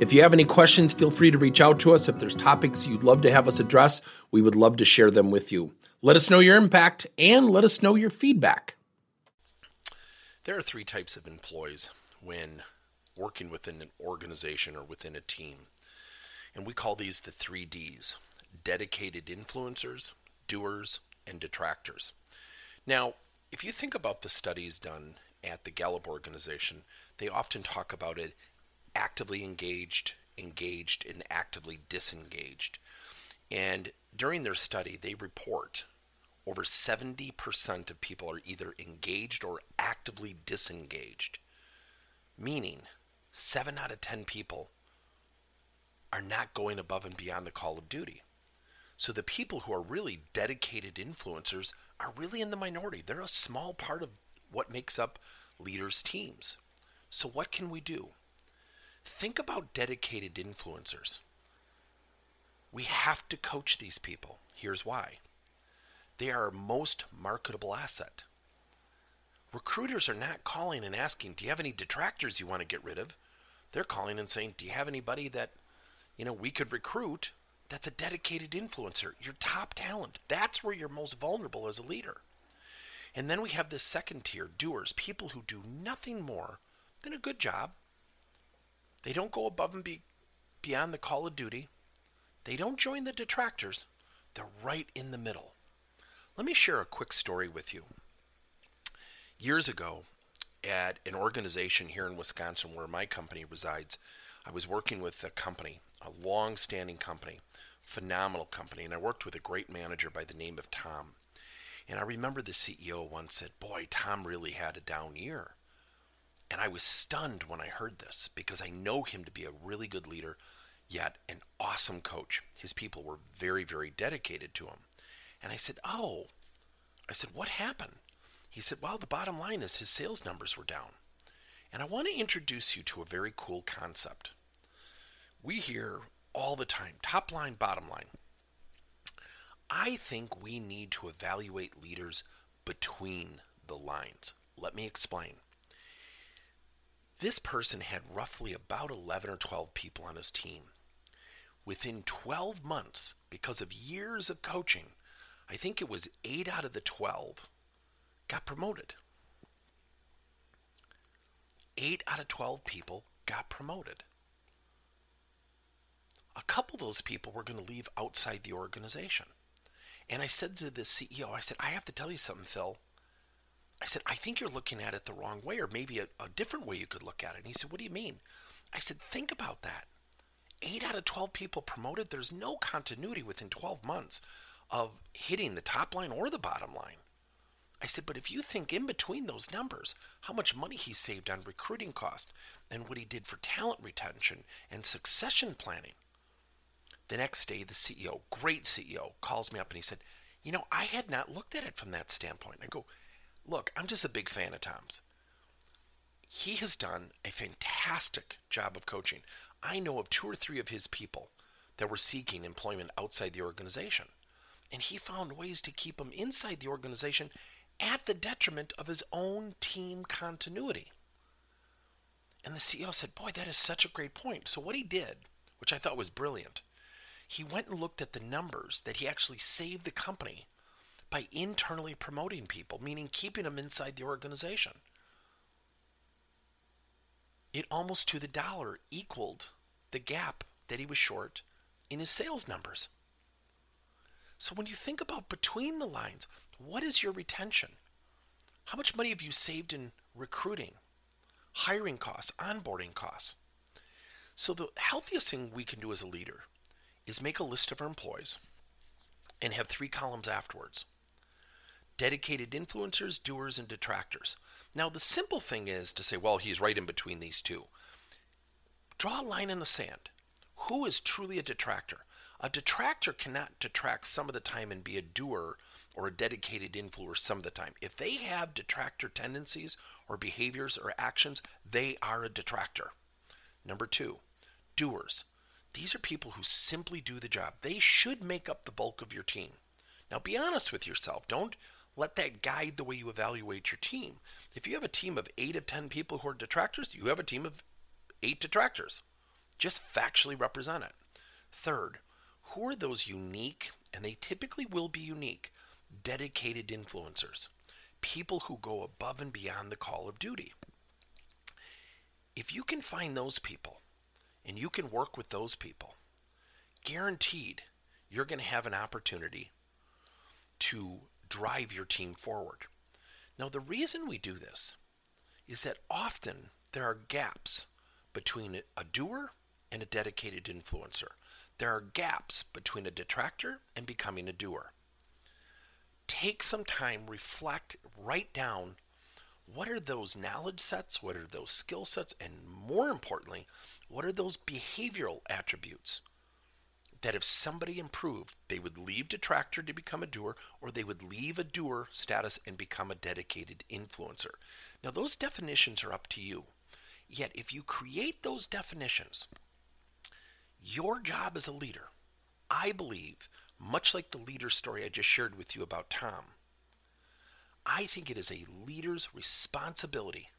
If you have any questions, feel free to reach out to us. If there's topics you'd love to have us address, we would love to share them with you. Let us know your impact and let us know your feedback. There are three types of employees when working within an organization or within a team. And we call these the three Ds dedicated influencers, doers, and detractors. Now, if you think about the studies done at the Gallup organization, they often talk about it actively engaged, engaged, and actively disengaged. And during their study, they report over 70% of people are either engaged or actively disengaged, meaning 7 out of 10 people are not going above and beyond the call of duty. So the people who are really dedicated influencers are really in the minority. They're a small part of what makes up leaders' teams. So, what can we do? Think about dedicated influencers. We have to coach these people. Here's why they are our most marketable asset. Recruiters are not calling and asking, Do you have any detractors you want to get rid of? They're calling and saying, Do you have anybody that you know we could recruit that's a dedicated influencer, your top talent? That's where you're most vulnerable as a leader. And then we have this second tier, doers, people who do nothing more than a good job. They don't go above and be beyond the call of duty. They don't join the detractors. They're right in the middle. Let me share a quick story with you. Years ago, at an organization here in Wisconsin where my company resides, I was working with a company, a long standing company, phenomenal company, and I worked with a great manager by the name of Tom. And I remember the CEO once said, Boy, Tom really had a down year. And I was stunned when I heard this because I know him to be a really good leader, yet an awesome coach. His people were very, very dedicated to him. And I said, Oh, I said, what happened? He said, Well, the bottom line is his sales numbers were down. And I want to introduce you to a very cool concept. We hear all the time top line, bottom line. I think we need to evaluate leaders between the lines. Let me explain. This person had roughly about 11 or 12 people on his team. Within 12 months, because of years of coaching, I think it was 8 out of the 12 got promoted. 8 out of 12 people got promoted. A couple of those people were going to leave outside the organization. And I said to the CEO, I said, I have to tell you something, Phil. I said, I think you're looking at it the wrong way, or maybe a, a different way you could look at it. And he said, What do you mean? I said, Think about that. Eight out of 12 people promoted, there's no continuity within 12 months of hitting the top line or the bottom line. I said, but if you think in between those numbers, how much money he saved on recruiting cost and what he did for talent retention and succession planning. The next day, the CEO, great CEO, calls me up and he said, You know, I had not looked at it from that standpoint. I go, Look, I'm just a big fan of Tom's. He has done a fantastic job of coaching. I know of two or three of his people that were seeking employment outside the organization. And he found ways to keep them inside the organization at the detriment of his own team continuity. And the CEO said, Boy, that is such a great point. So, what he did, which I thought was brilliant, he went and looked at the numbers that he actually saved the company by internally promoting people, meaning keeping them inside the organization. It almost to the dollar equaled the gap that he was short in his sales numbers. So when you think about between the lines, what is your retention? How much money have you saved in recruiting, hiring costs, onboarding costs? So the healthiest thing we can do as a leader is make a list of our employees and have three columns afterwards dedicated influencers, doers, and detractors. Now, the simple thing is to say, well, he's right in between these two. Draw a line in the sand. Who is truly a detractor? A detractor cannot detract some of the time and be a doer or a dedicated influencer some of the time. If they have detractor tendencies or behaviors or actions, they are a detractor. Number two, doers. These are people who simply do the job. They should make up the bulk of your team. Now, be honest with yourself. Don't let that guide the way you evaluate your team. If you have a team of eight of 10 people who are detractors, you have a team of eight detractors. Just factually represent it. Third, who are those unique, and they typically will be unique, dedicated influencers? People who go above and beyond the call of duty. If you can find those people and you can work with those people, guaranteed you're going to have an opportunity to drive your team forward. Now, the reason we do this is that often there are gaps between a doer and a dedicated influencer. There are gaps between a detractor and becoming a doer. Take some time, reflect, write down what are those knowledge sets, what are those skill sets, and more importantly, what are those behavioral attributes that if somebody improved, they would leave detractor to become a doer, or they would leave a doer status and become a dedicated influencer. Now, those definitions are up to you. Yet, if you create those definitions, your job as a leader, I believe, much like the leader story I just shared with you about Tom, I think it is a leader's responsibility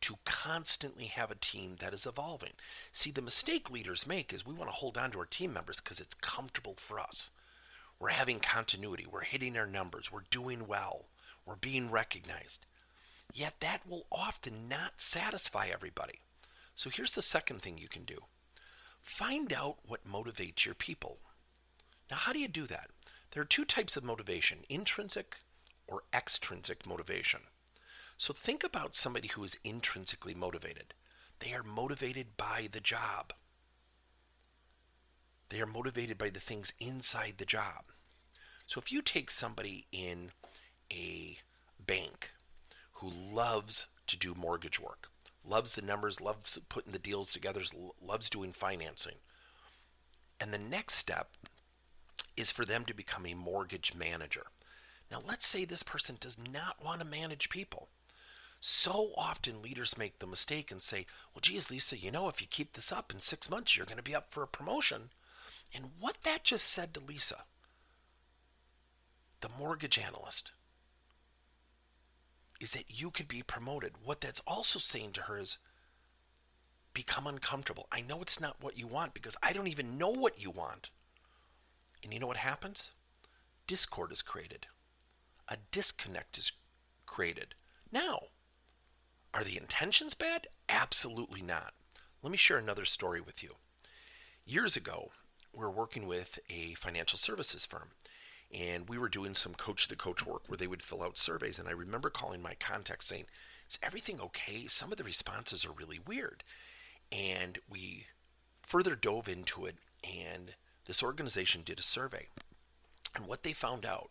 to constantly have a team that is evolving. See, the mistake leaders make is we want to hold on to our team members because it's comfortable for us. We're having continuity, we're hitting our numbers, we're doing well, we're being recognized. Yet that will often not satisfy everybody. So here's the second thing you can do find out what motivates your people. Now, how do you do that? There are two types of motivation intrinsic or extrinsic motivation. So think about somebody who is intrinsically motivated. They are motivated by the job. They are motivated by the things inside the job. So if you take somebody in a bank who loves to do mortgage work, loves the numbers, loves putting the deals together, loves doing financing, and the next step is for them to become a mortgage manager. Now, let's say this person does not want to manage people. So often leaders make the mistake and say, well, geez, Lisa, you know, if you keep this up in six months, you're going to be up for a promotion. And what that just said to Lisa, the mortgage analyst, is that you could be promoted. What that's also saying to her is, become uncomfortable. I know it's not what you want because I don't even know what you want. And you know what happens? Discord is created. A disconnect is created. Now, are the intentions bad? Absolutely not. Let me share another story with you. Years ago, we were working with a financial services firm, and we were doing some coach to coach work where they would fill out surveys. And I remember calling my contact saying, Is everything okay? Some of the responses are really weird. And we further dove into it, and this organization did a survey. And what they found out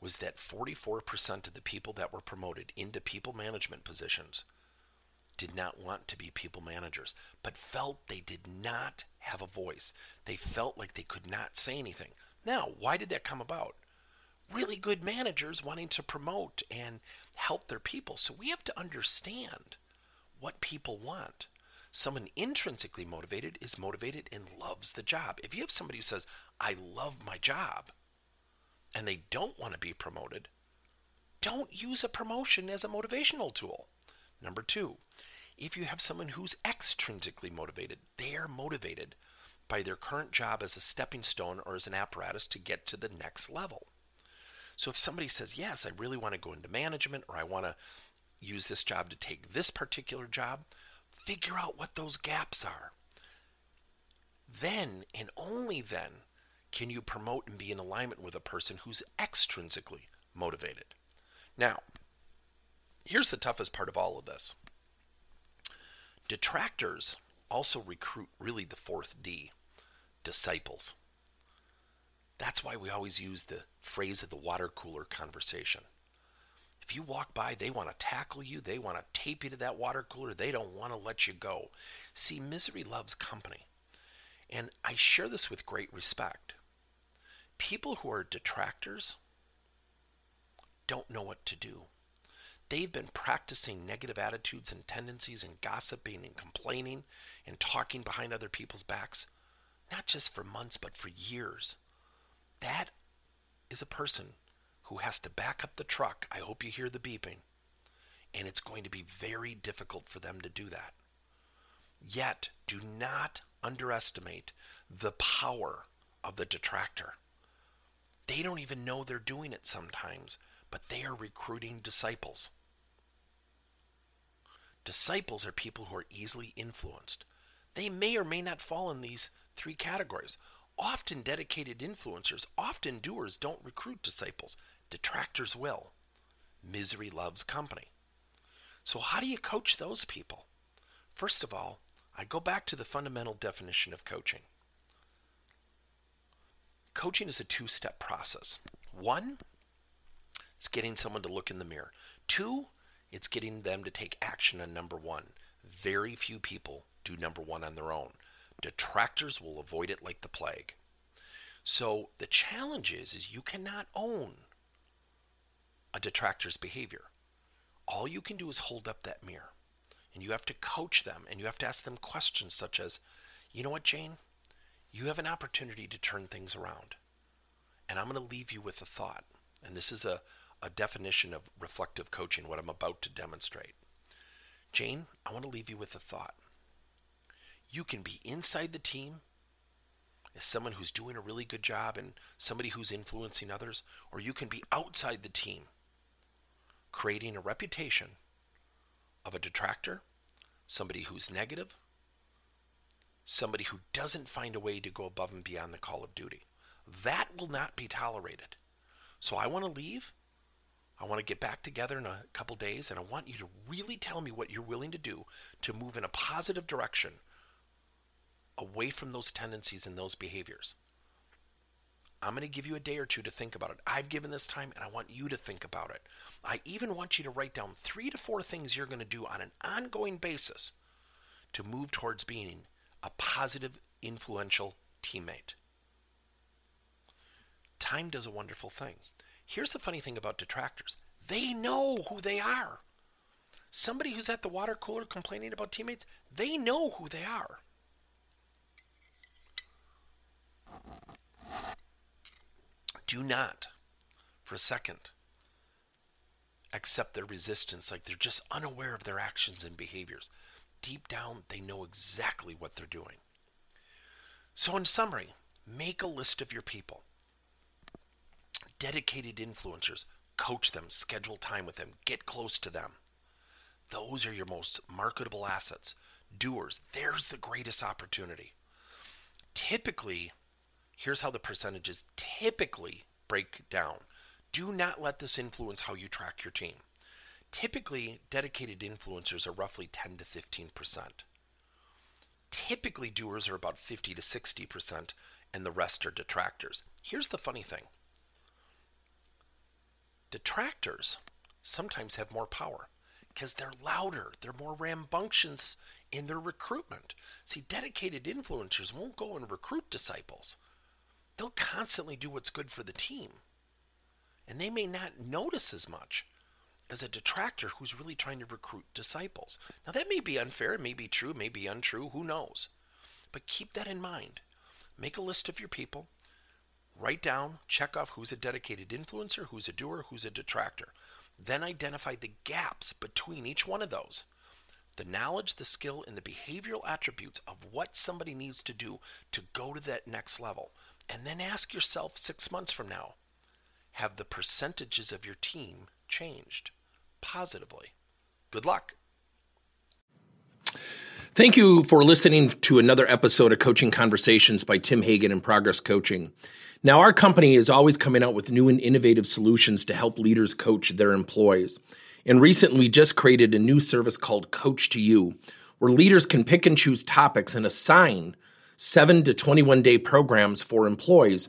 was that 44% of the people that were promoted into people management positions did not want to be people managers, but felt they did not have a voice. They felt like they could not say anything. Now, why did that come about? Really good managers wanting to promote and help their people. So we have to understand what people want. Someone intrinsically motivated is motivated and loves the job. If you have somebody who says, I love my job, and they don't want to be promoted, don't use a promotion as a motivational tool. Number two, if you have someone who's extrinsically motivated, they are motivated by their current job as a stepping stone or as an apparatus to get to the next level. So if somebody says, Yes, I really want to go into management or I want to use this job to take this particular job, figure out what those gaps are. Then and only then can you promote and be in alignment with a person who's extrinsically motivated? Now, here's the toughest part of all of this detractors also recruit really the fourth D disciples. That's why we always use the phrase of the water cooler conversation. If you walk by, they want to tackle you, they want to tape you to that water cooler, they don't want to let you go. See, misery loves company. And I share this with great respect. People who are detractors don't know what to do. They've been practicing negative attitudes and tendencies and gossiping and complaining and talking behind other people's backs, not just for months, but for years. That is a person who has to back up the truck. I hope you hear the beeping. And it's going to be very difficult for them to do that. Yet, do not underestimate the power of the detractor. They don't even know they're doing it sometimes, but they are recruiting disciples. Disciples are people who are easily influenced. They may or may not fall in these three categories. Often dedicated influencers, often doers don't recruit disciples. Detractors will. Misery loves company. So, how do you coach those people? First of all, I go back to the fundamental definition of coaching. Coaching is a two step process. One, it's getting someone to look in the mirror. Two, it's getting them to take action on number one. Very few people do number one on their own. Detractors will avoid it like the plague. So the challenge is, is you cannot own a detractor's behavior. All you can do is hold up that mirror. And you have to coach them and you have to ask them questions such as, you know what, Jane? You have an opportunity to turn things around. And I'm going to leave you with a thought. And this is a, a definition of reflective coaching, what I'm about to demonstrate. Jane, I want to leave you with a thought. You can be inside the team as someone who's doing a really good job and somebody who's influencing others, or you can be outside the team creating a reputation of a detractor, somebody who's negative, somebody who doesn't find a way to go above and beyond the call of duty. That will not be tolerated. So I want to leave. I want to get back together in a couple days, and I want you to really tell me what you're willing to do to move in a positive direction away from those tendencies and those behaviors. I'm going to give you a day or two to think about it. I've given this time and I want you to think about it. I even want you to write down three to four things you're going to do on an ongoing basis to move towards being a positive, influential teammate. Time does a wonderful thing. Here's the funny thing about detractors they know who they are. Somebody who's at the water cooler complaining about teammates, they know who they are. Do not, for a second, accept their resistance like they're just unaware of their actions and behaviors. Deep down, they know exactly what they're doing. So, in summary, make a list of your people. Dedicated influencers, coach them, schedule time with them, get close to them. Those are your most marketable assets. Doers, there's the greatest opportunity. Typically, here's how the percentages typically break down. Do not let this influence how you track your team. Typically, dedicated influencers are roughly 10 to 15%. Typically, doers are about 50 to 60%, and the rest are detractors. Here's the funny thing detractors sometimes have more power because they're louder, they're more rambunctious in their recruitment. See, dedicated influencers won't go and recruit disciples they'll constantly do what's good for the team. And they may not notice as much as a detractor who's really trying to recruit disciples. Now, that may be unfair, it may be true, it may be untrue, who knows? But keep that in mind. Make a list of your people, write down, check off who's a dedicated influencer, who's a doer, who's a detractor. Then identify the gaps between each one of those the knowledge, the skill, and the behavioral attributes of what somebody needs to do to go to that next level. And then ask yourself six months from now have the percentages of your team changed positively? Good luck. Thank you for listening to another episode of Coaching Conversations by Tim Hagen and Progress Coaching. Now, our company is always coming out with new and innovative solutions to help leaders coach their employees. And recently, we just created a new service called Coach to You, where leaders can pick and choose topics and assign seven to 21 day programs for employees